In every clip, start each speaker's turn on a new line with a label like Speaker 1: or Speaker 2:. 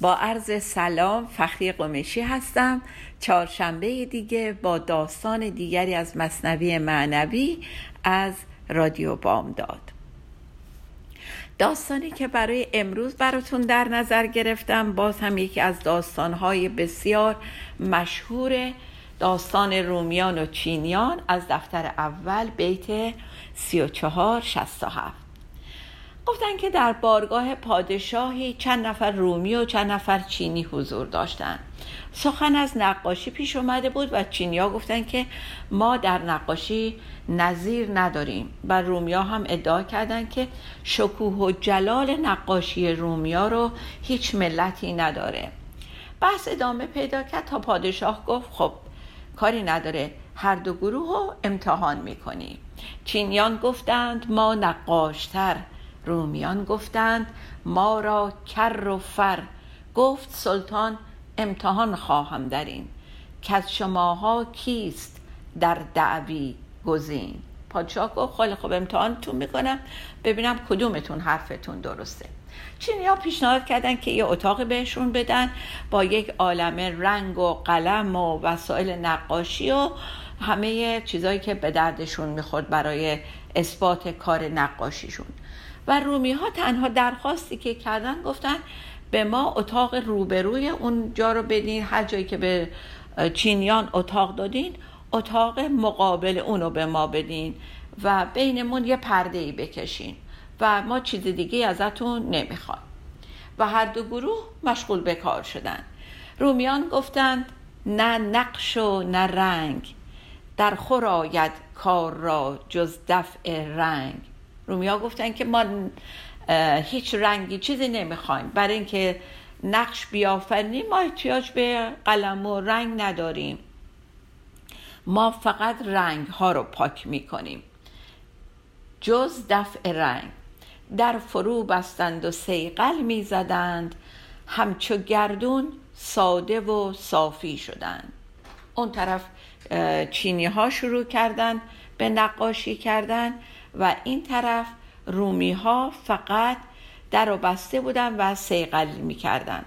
Speaker 1: با عرض سلام فخری قمشی هستم. چهارشنبه دیگه با داستان دیگری از مصنوی معنوی از رادیو بامداد. داستانی که برای امروز براتون در نظر گرفتم باز هم یکی از داستانهای بسیار مشهور داستان رومیان و چینیان از دفتر اول بیت 34 67 گفتن که در بارگاه پادشاهی چند نفر رومی و چند نفر چینی حضور داشتند سخن از نقاشی پیش اومده بود و چینیا گفتن که ما در نقاشی نظیر نداریم و رومیا هم ادعا کردند که شکوه و جلال نقاشی رومیا رو هیچ ملتی نداره. بحث ادامه پیدا کرد تا پادشاه گفت خب کاری نداره هر دو گروه رو امتحان می‌کنیم چینیان گفتند ما نقاشتر رومیان گفتند ما را کر و فر. گفت سلطان امتحان خواهم در این که از شماها کیست در دعوی گزین؟ پادشاه گفت خیلی خوب امتحانتون می‌کنم. ببینم کدومتون حرفتون درسته. چینی ها پیشنهاد کردن که یه اتاق بهشون بدن با یک عالمه رنگ و قلم و وسایل نقاشی و همه چیزایی که به دردشون می‌خورد برای اثبات کار نقاشیشون. و رومی ها تنها درخواستی که کردن گفتن به ما اتاق روبروی اون جا رو بدین هر جایی که به چینیان اتاق دادین اتاق مقابل اونو به ما بدین و بینمون یه پرده ای بکشین و ما چیز دیگه ازتون نمی‌خواد و هر دو گروه مشغول به کار شدن. رومیان گفتند نه نقش و نه رنگ در خور آید کار را جز دفع رنگ. رومیا گفتن که ما هیچ رنگی چیزی نمی‌خوایم. برای اینکه نقش بیافرینیم ما احتیاج به قلم و رنگ نداریم. ما فقط رنگ ها رو پاک می‌کنیم. جز دفع رنگ. در فرو بستند و سیقل می‌زدند. همچو گردون ساده و صافی شدند. اون طرف چینی ها شروع کردند به نقاشی کردن و این طرف رومی ها فقط در و بسته بودن و سیقل می‌کردن.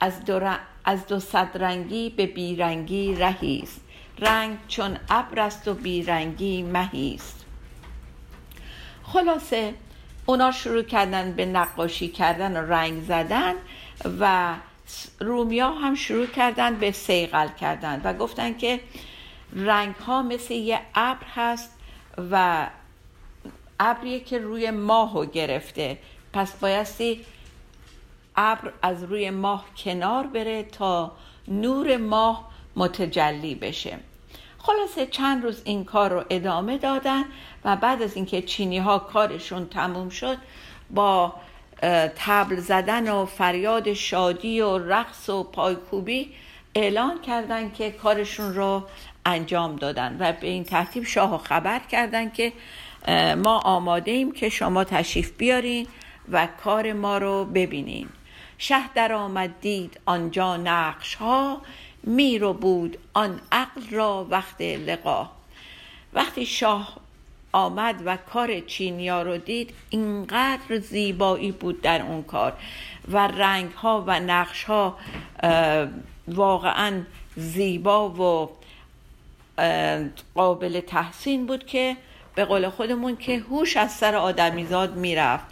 Speaker 1: از دو, از دو صد رنگی به بیرنگی رهیست. رنگ چون ابر است و بیرنگی مهیست. خلاصه اونا شروع کردن به نقاشی کردن و رنگ زدن و رومیا هم شروع کردن به سیقل کردن و گفتن که رنگ ها مثل یه ابر هست و ابریه که روی ماهو گرفته. پس بایستی ابر از روی ماه کنار بره تا نور ماه متجلی بشه. خلاصه چند روز این کار رو ادامه دادن و بعد از اینکه چینی ها کارشون تموم شد با تبل زدن و فریاد شادی و رقص و پایکوبی اعلان کردن که کارشون رو انجام دادن و به این ترتیب شاه خبر کردن که ما آماده ایم که شما تشریف بیارین و کار ما رو ببینین. شه در آمد دید آنجا نقش ها می رو بود آن عقل را وقت لقا. وقتی شاه آمد و کار چینیا رو دید اینقدر زیبایی بود در اون کار و رنگ ها و نقش ها واقعا زیبا و قابل تحسین بود که به قول خودمون که هوش از سر آدمیزاد می‌رفت.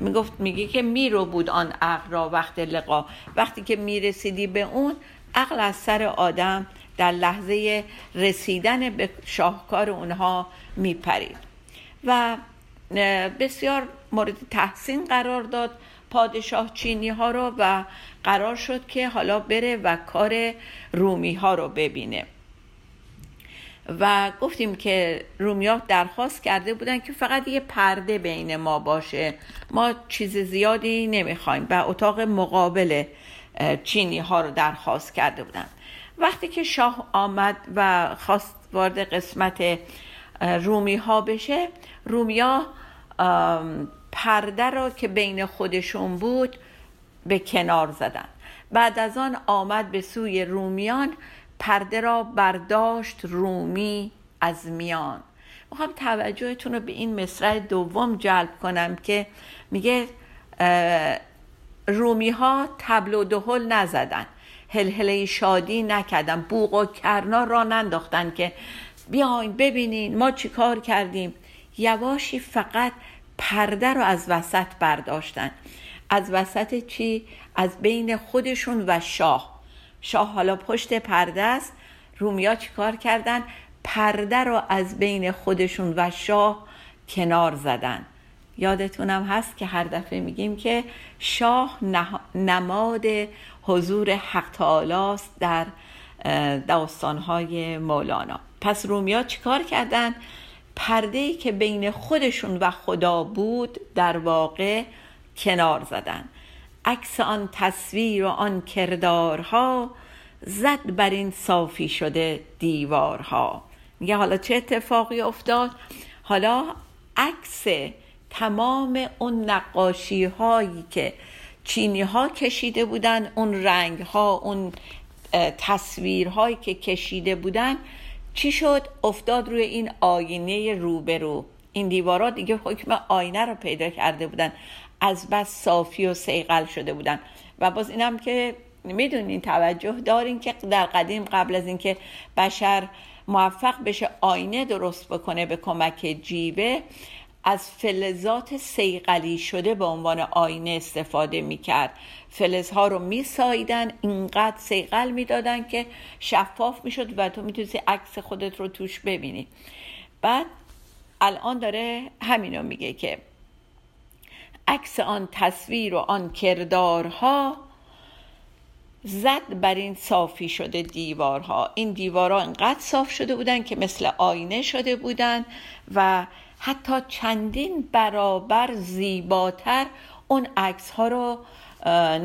Speaker 1: می‌گفت میگه که میرو بود آن عقل را وقت لقا. وقتی که می‌رسیدی به اون عقل از سر آدم در لحظه رسیدن به شاهکار اونها میپرید. و بسیار مورد تحسین قرار داد. پادشاه چینی ها رو و قرار شد که حالا بره و کار رومی ها رو ببینه. و گفتیم که رومیا درخواست کرده بودن که فقط یه پرده بین ما باشه. ما چیز زیادی نمی‌خوایم و اتاق مقابل چینی ها رو درخواست کرده بودن. وقتی که شاه آمد و خواست وارد قسمت رومی ها بشه رومیا پرده را که بین خودشون بود به کنار زدن. بعد از آن آمد به سوی رومیان پرده را برداشت رومی از میان. می‌خوام توجهتون رو به این مصرع دوم جلب کنم که میگه رومی ها تبل و دهل نزدن. هلهله شادی نکردن. بوق و کرنا را ننداختن که بیاین ببینین ما چی کار کردیم. یواشی فقط پرده رو از وسط برداشتن. از وسط چی؟ از بین خودشون و شاه. شاه حالا پشت پرده است. رومیا کار کردن؟ پرده رو از بین خودشون و شاه کنار زدن. یادتونم هست که هر دفعه میگیم که شاه نماد حضور حق تعالی در داستانهای مولانا. پس رومیا چیکار کردن؟ پرده ای که بین خودشون و خدا بود در واقع کنار زدن. عکس آن تصویر و آن کردارها زد بر این صافی شده دیوارها. میگه حالا چه اتفاقی افتاد؟ حالا عکس تمام اون نقاشی هایی که چینی ها کشیده بودن اون رنگ ها اون تصویرهایی که کشیده بودن چی شد؟ افتاد روی این آینه روبرو. این دیوارا دیگه حکم آینه رو پیدا کرده بودن. از بس صافی و سیقل شده بودن. و باز اینم که می‌دونین توجه دارین که در قدیم قبل از اینکه بشر موفق بشه آینه درست بکنه به کمک جیوه از فلزات سیقلی شده به عنوان آینه استفاده می‌کرد. فلزها رو میساییدن اینقدر سیقل می‌دادن که شفاف می‌شد و تو می‌تونستی عکس خودت رو توش ببینی. بعد الان داره همینو میگه که عکس آن تصویر و آن کردارها زد بر این صافی شده دیوارها. این دیوارها انقدر صاف شده بودن که مثل آینه شده بودن و حتی چندین برابر زیباتر اون عکس ها رو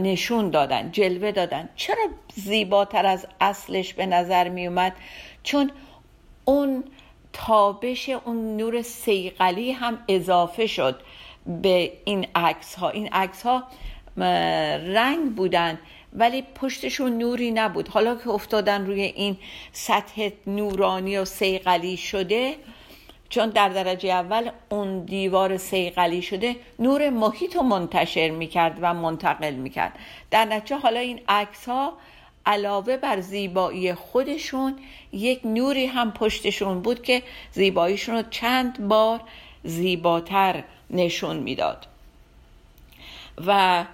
Speaker 1: نشون دادن جلوه دادن. چرا زیباتر از اصلش به نظر می اومد چون اون تابش اون نور سیقلی هم اضافه شد. به این عکس ها این عکس ها رنگ بودن ولی پشتشون نوری نبود. حالا که افتادن روی این سطح نورانی و سیقلی شده چون در درجه اول اون دیوار سیقلی شده نور محیط رو منتشر می‌کرد و منتقل می‌کرد. در نتیجه حالا این عکس ها علاوه بر زیبایی خودشون یک نوری هم پشتشون بود که زیباییشون رو چند بار زیباتر نشون می‌داد. و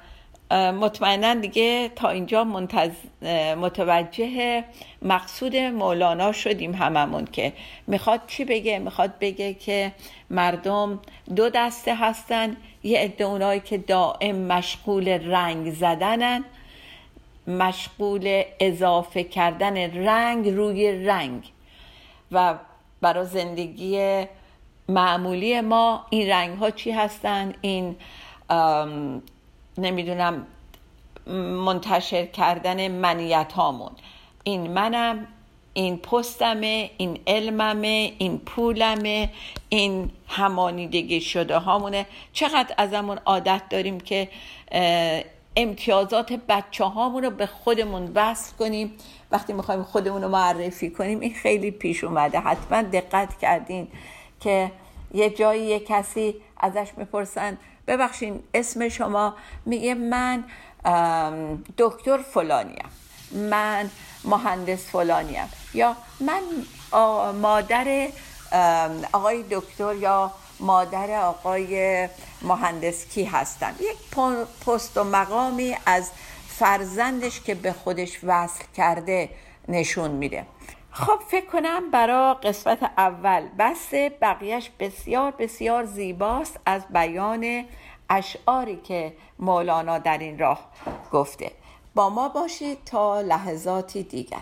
Speaker 1: مطمئنا دیگه تا اینجا متوجه مقصود مولانا شدیم هممون که می‌خواد چی بگه؟ می‌خواد بگه که مردم دو دسته هستن یه عده اونایی که دائم مشغول رنگ زدنن مشغول اضافه کردن رنگ روی رنگ و برای زندگی معمولی ما این رنگ ها چی هستن؟ این نمی‌دونم منتشر کردن منیت هامون این منم این پستمه این علممه این پولمه این همانیدگی شده هامونه. چقدر ازمون عادت داریم که امتیازات بچه هامون رو به خودمون وصل کنیم. وقتی می‌خوایم خودمون رو معرفی کنیم این خیلی پیش اومده. حتما دقت کردین. که یه جایی یه کسی ازش می‌پرسن ببخشین اسم شما میگه من دکتر فلانیم من مهندس فلانیم یا من مادر آقای دکتر یا مادر آقای مهندس کی هستم. یک پست و مقامی از فرزندش که به خودش وصل کرده نشون میده. خب فکر کنم برای قسمت اول بس بقیهش بسیار بسیار زیباست از بیان اشعاری که مولانا در این راه گفته. با ما باشید تا لحظاتی دیگر.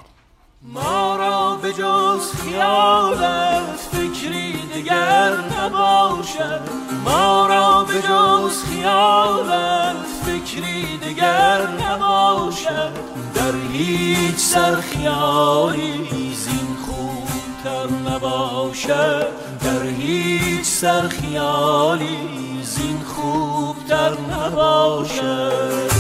Speaker 2: ما را به جز خیالت فکری دیگر نباشد. ما را به جز خیالت فکری دیگر نباشد. در هیچ سرخیالی نباشد در هیچ سرخیالی زین خوبتر نباشد.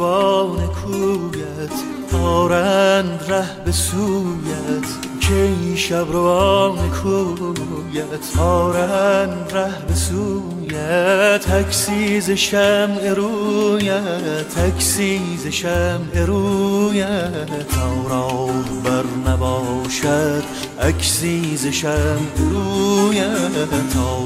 Speaker 2: شبروان کویت آرند ره به سویت. کی شبروان کویت آرند ره به سویت عکسی ز شمع رویت عکسی ز شمع رویت تا راهبر نباشد عکسی ز شمع رویت تا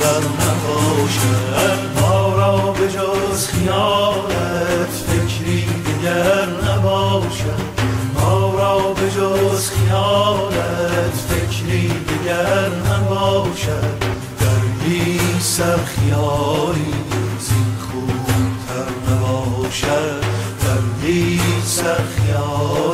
Speaker 2: بر نباشد ما را به جز خیالت فکری دیگر نباشد به جز خیالت فکری دیگر نباشد. در هیچ سر خیالی زین خوبتر نباشد. در هیچ سر خیالی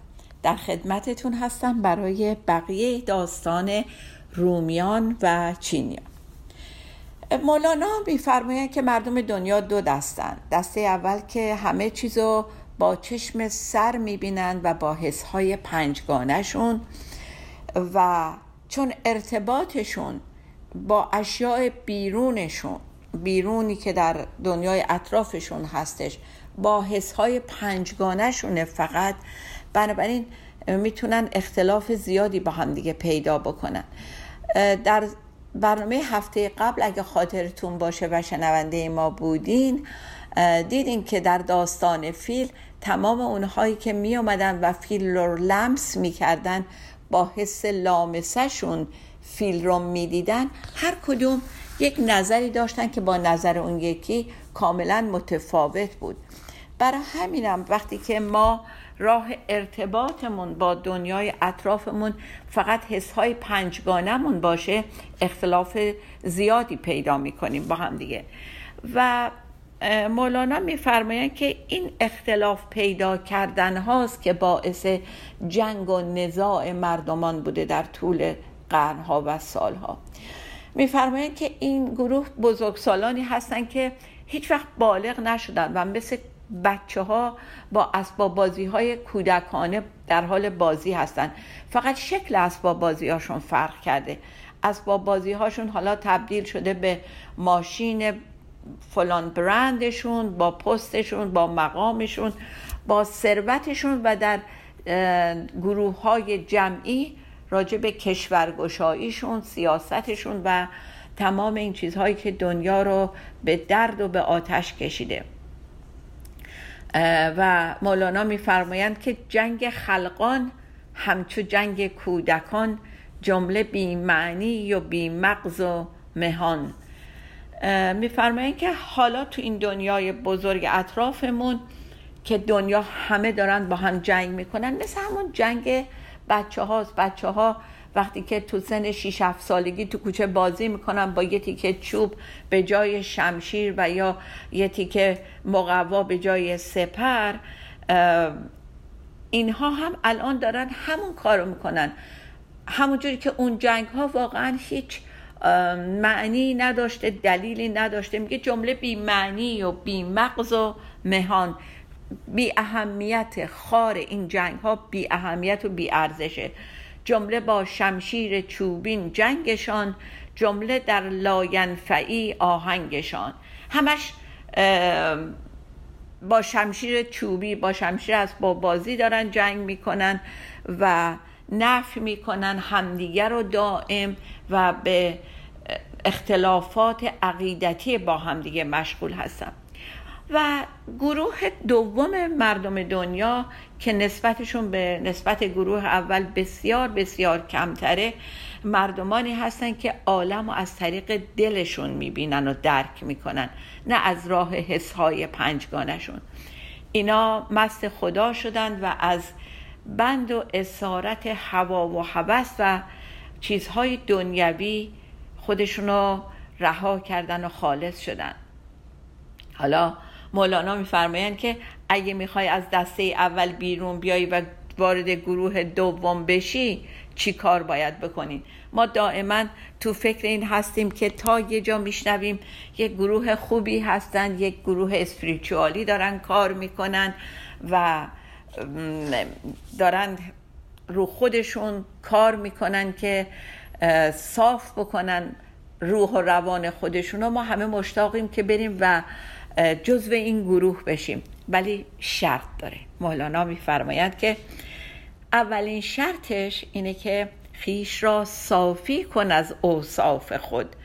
Speaker 2: در
Speaker 1: خدمتتون هستم برای بقیه داستان رومیان و چینیان. مولانا میفرمایند که مردم دنیا دو دستن. دسته اول که همه چیزو با چشم سر می‌بینند و با حسهای پنجگانشون و چون ارتباطشون با اشیاء بیرونشون بیرونی که در دنیای اطرافشون هستش با حسهای پنجگانشونه فقط. بنابراین می‌تونن اختلاف زیادی با هم دیگه پیدا بکنن. در برنامه هفته قبل اگه خاطرتون باشه و شنونده ما بودین دیدین که در داستان فیل تمام اونهایی که می اومدن و فیل رو لمس می‌کردن با حس لامسهشون فیل رو می‌دیدن هر کدوم یک نظری داشتن که با نظر اون یکی کاملا متفاوت بود. برای همینم وقتی که ما راه ارتباطمون با دنیای اطرافمون فقط حسهای پنجگانمون باشه اختلاف زیادی پیدا می‌کنیم با هم دیگه. و مولانا میفرمایند که این اختلاف پیدا کردن هاست که باعث جنگ و نزاع مردمان بوده در طول قرنها و سالها. میفرمایند که این گروه بزرگسالانی هستند که هیچ وقت بالغ نشدن و مثل بچه ها با اسباب بازی های کودکانه در حال بازی هستن فقط شکل اسباب بازی هاشون فرق کرده. اسباب بازی هاشون حالا تبدیل شده به ماشین فلان برندشون با پستشون با مقامشون با ثروتشون و در گروه های جمعی راجع به کشورگشاییشون سیاستشون و تمام این چیزهایی که دنیا رو به درد و به آتش کشیده. و مولانا میفرمایند که جنگ خلقان همچو جنگ کودکان جمله بی معنی و بی مغز و مهان. میفرمایند که حالا تو این دنیای بزرگ اطرافمون که دنیا همه دارن با هم جنگ می‌کنن مثل همون جنگ بچه هاست بچه ها وقتی که تو سن 6 7 سالگی تو کوچه بازی می‌کنن با یه تیکه چوب به جای شمشیر و یا یه تیکه مقوا به جای سپر اینها هم الان دارن همون کارو می‌کنن. همونجوری که اون جنگ ها واقعا هیچ معنی نداشته دلیلی نداشته. میگه جمله بی معنی و بی مغز و مهان. بی اهمیت خار این جنگ ها بی اهمیت و بی ارزشه جمله با شمشیر چوبین جنگشان جمله در لاینفعی آهنگشان. همش با شمشیر چوبی با شمشیر از با بازی دارن جنگ می‌کنن و نفی می‌کنن همدیگر رو دائم و به اختلافات عقیدتی با همدیگه مشغول هستن. و گروه دوم مردم دنیا که نسبتشون به نسبت گروه اول بسیار بسیار کمتره مردمانی هستن که عالم و از طریق دلشون می‌بینن و درک می‌کنن نه از راه حسهای پنجگانشون اینا مست خدا شدند و از بند و اسارت هوا و هوس و چیزهای دنیوی خودشونو رها کردن و خالص شدن. حالا مولانا میفرمایند که اگه می‌خوای از دسته اول بیرون بیای و وارد گروه دوم بشی چی کار باید بکنین ما دائما تو فکر این هستیم که تا یه جا میشنویم یک گروه خوبی هستن یک گروه اسپریچوالی دارن کار می‌کنن و دارن رو خودشون کار می‌کنن که صاف بکنن روح و روان خودشون و ما همه مشتاقیم که بریم و جزو این گروه بشیم. ولی شرط داره. مولانا میفرماید که اولین شرطش اینه که خیش را صافی کن از اوصاف خود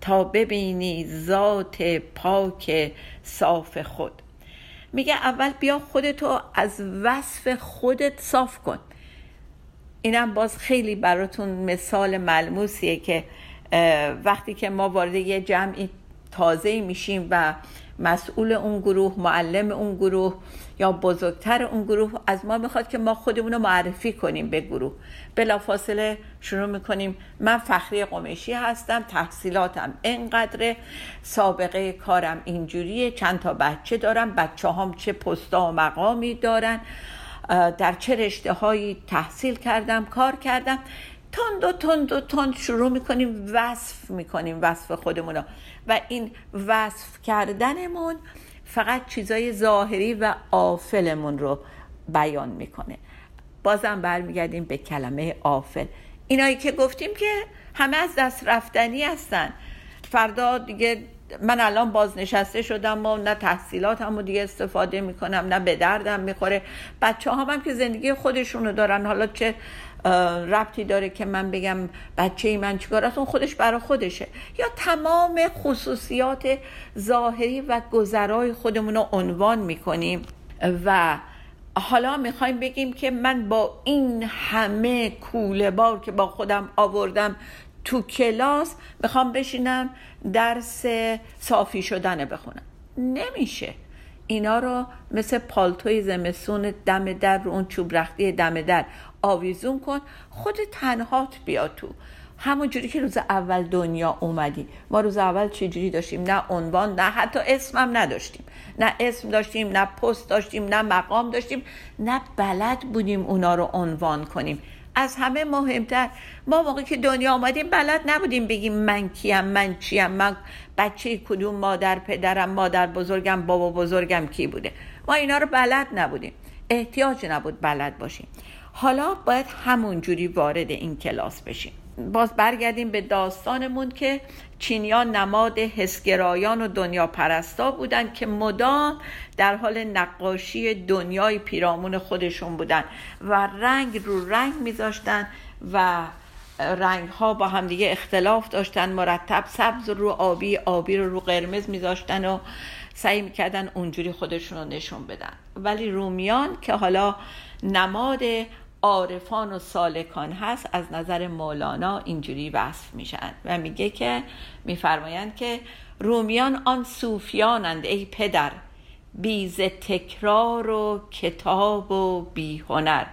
Speaker 1: تا ببینی ذات پاک صاف خود. میگه اول بیا خودتو از وصف خودت صاف کن. اینم باز خیلی براتون مثال ملموسیه که وقتی که ما وارد یه جمعی تازه میشیم و مسئول اون گروه معلم اون گروه یا بزرگتر اون گروه از ما می‌خواد که ما خودمون رو معرفی کنیم به گروه. بلافاصله شروع می‌کنیم. من فخری قمیشی هستم تحصیلاتم اینقدر سابقه کارم اینجوریه چند تا بچه دارم بچه هم چه پستا و مقامی دارن در چه رشته هایی تحصیل کردم کار کردم. تند و تند و تند شروع می‌کنیم وصف می‌کنیم وصف خودمون و این وصف کردنمون فقط چیزای ظاهری و آفلمون رو بیان می‌کنه. بازم برمیگردیم به کلمه آفل. اینایی که گفتیم که همه از دست رفتنی هستن. فردا دیگه من الان بازنشسته شدم و نه تحصیلاتم رو دیگه استفاده می‌کنم نه به دردم می‌خوره. بچه هم, هم که زندگی خودشونو دارن حالا چه ربطی داره که من بگم بچه ای من چیکار؟ اون خودش برا خودشه. یا تمام خصوصیات ظاهری و گذرای خودمون رو عنوان می‌کنیم و حالا می‌خوایم بگیم که من با این همه کوله بار که با خودم آوردم تو کلاس می‌خوام بشینم درس صافی شدن بخونم. نمیشه. اینا رو مثل پالتوی زمستون دم در رو اون چوب رختی دم در. آویزون کن خود تنهات بیا تو. همون جوری که روز اول دنیا اومدی. ما روز اول چجوری داشتیم؟ نه عنوان نه حتی اسمم نداشتیم. نه اسم داشتیم نه پست داشتیم نه مقام داشتیم. نه بلد بودیم اونا رو عنوان کنیم. از همه مهمتر ما موقعی که دنیا آمدیم بلد نبودیم بگیم من کیم من چیم من بچه کدوم مادر پدرم مادر بزرگم بابا بزرگم کی بوده. ما اینا رو بلد نبودیم. احتیاج نبود بلد باشیم. حالا باید همون جوری وارد این کلاس بشیم. باز برگردیم به داستانمون که چینیان نماد حسگرایان و دنیا پرستا بودن که مدام در حال نقاشی دنیای پیرامون خودشون بودن و رنگ رو رنگ میذاشتن و رنگ ها با همدیگه اختلاف داشتن مرتب سبز رو آبی آبی رو رو قرمز میذاشتن و سعی می‌کردن اونجوری خودشون رو نشون بدن. ولی رومیان که حالا نماد عارفان و سالکان هست از نظر مولانا اینجوری وصف میشن و میگه که میفرمایند که رومیان آن صوفیانند ای پدر بی ز تکرار و کتاب و بی هنر.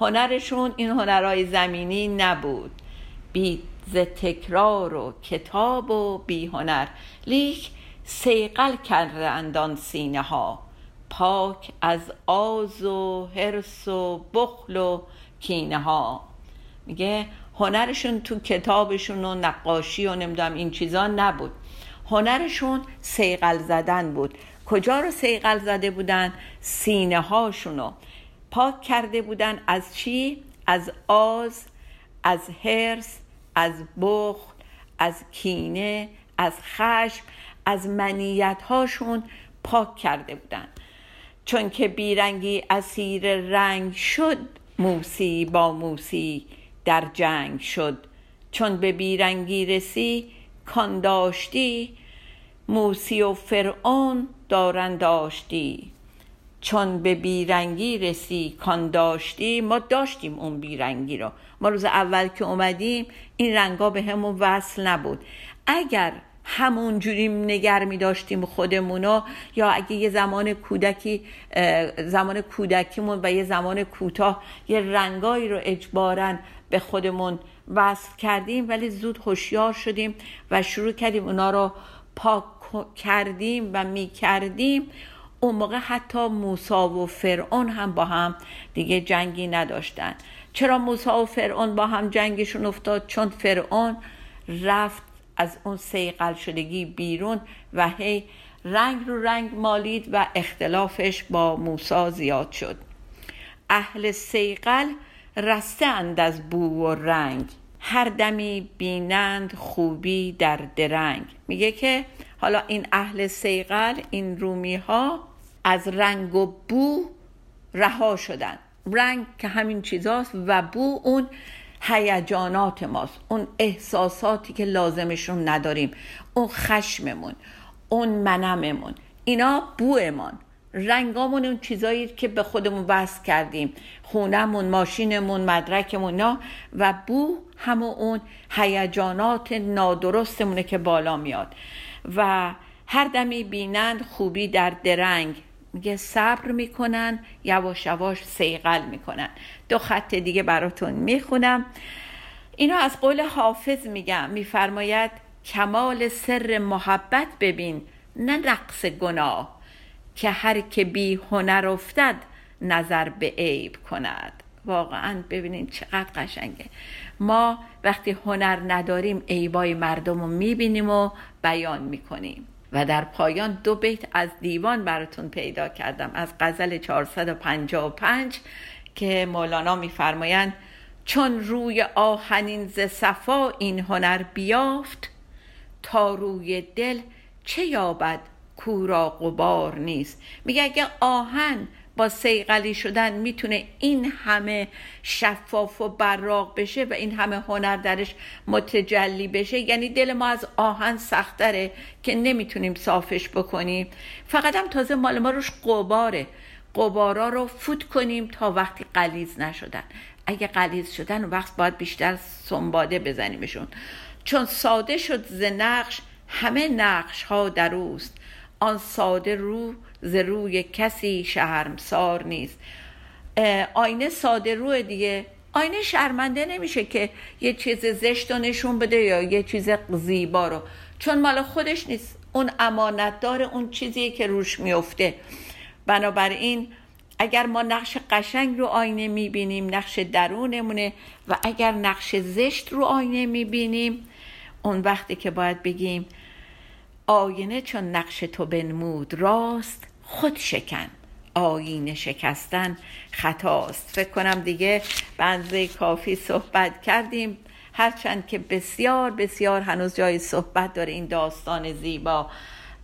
Speaker 1: هنرشون این هنرهای زمینی نبود. بی ز تکرار و کتاب و بی هنر. لیک صیقل کرده اند آن سینه ها پاک از آز و حرص و بخل و کینه ها. میگه هنرشون تو کتابشون و نقاشی و نمی‌دونم این چیزا نبود. هنرشون سیقل زدن بود. کجا رو سیقل زده بودن؟ سینه هاشونو. پاک کرده بودن از چی؟ از آز از هرس از بخل از کینه از خشم از منیت هاشون پاک کرده بودن. چون که بیرنگی اسیر رنگ شد موسی با موسی در جنگ شد. چون به بیرنگی رسی کان داشتی. موسی و فرعون دارن داشتی. چون به بیرنگی رسی کان داشتی ما داشتیم اون بیرنگی رو. ما روز اول که اومدیم این رنگا به همون وصل نبود. اگر همون جوری نگر می داشتیم خودمونو. یا اگه یه زمان کودکی زمان کودکیمون و یه زمان کوتاه یه رنگایی رو اجبارا به خودمون وصل کردیم ولی زود هوشیار شدیم و شروع کردیم اونا رو پاک کردیم و می کردیم. اون موقع حتی موسا و فرعون هم با هم دیگه جنگی نداشتن. چرا موسا و فرعون با هم جنگشون افتاد؟ چون فرعون رفت از اون سیقل شدگی بیرون و هی رنگ رو رنگ مالید و اختلافش با موسا زیاد شد. اهل سیقل رستند از بو و رنگ. هر دمی بینند خوبی در درنگ. میگه که حالا این اهل سیقل این رومی ها از رنگ و بو رها شدن. رنگ که همین چیزاست و بو اون هیجانات ماست. اون احساساتی که لازمشون نداریم. اون خشممون اون منممون. اینا بومان رنگامون اون چیزایی که به خودمون وصل کردیم. خونمون ماشینمون مدرکمون نا و بو همون اون هیجانات نادرستمونه که بالا میاد. و هر دمی بینند خوبی در درنگ. میگه صبر می‌کنن یواش یواش سیقل می‌کنن. دو خط دیگه براتون می‌خونم. اینو از قول حافظ میگم میفرماید کمال سر محبت ببین نه نقص گناه که هر که بی هنر افتد نظر به عیب کند. واقعا ببینین چقدر قشنگه. ما وقتی هنر نداریم عیبای مردم رو می‌بینیم و بیان می‌کنیم. و در پایان دو بیت از دیوان براتون پیدا کردم از غزل 455 که مولانا میفرمایند چون روی آهنین ز صفا این هنر بیافت تا روی دل چه یابد کورا قبار نیست. میگه اگه آهن با سیقلی شدن می‌تونه این همه شفاف و براق بشه و این همه هنر درش متجلی بشه یعنی دل ما از آهن سختره که نمی‌تونیم صافش بکنیم. فقط هم تازه مال ما روش قباره قبارا رو فوت کنیم تا وقتی قلیز نشدن. اگه قلیز شدن وقت باید بیشتر سنباده بزنیمشون. چون ساده شد ز نقش همه نقش ها در آن ساده رو ز روی کسی شرمسار نیست. آینه ساده روی دیگه. آینه شرمنده نمیشه که یه چیز زشت رو نشون بده یا یه چیز زیبا رو. چون مال خودش نیست. اون امانت داره اون چیزی که روش میفته. بنابراین اگر ما نقش قشنگ رو آینه می‌بینیم نقش درونمونه و اگر نقش زشت رو آینه می‌بینیم اون وقتی که باید بگیم آینه چون نقش تو بنمود راست خود شکن. آینه شکستن خطاست. فکر کنم دیگه بنزه کافی صحبت کردیم. هرچند که بسیار بسیار هنوز جای صحبت داره این داستان زیبا.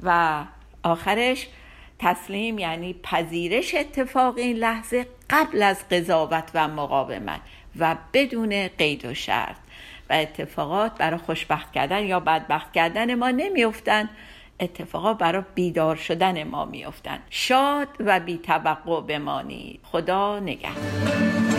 Speaker 1: و آخرش تسلیم یعنی پذیرش اتفاق این لحظه قبل از قضاوت و مقاومت و بدون قید و شرط.
Speaker 3: اتفاقات برای خوشبخت کردن یا بدبخت کردن ما نمیافتند. اتفاقا برای بیدار شدن ما میافتند. شاد و بی توقع بمانید. خدا نگهدار.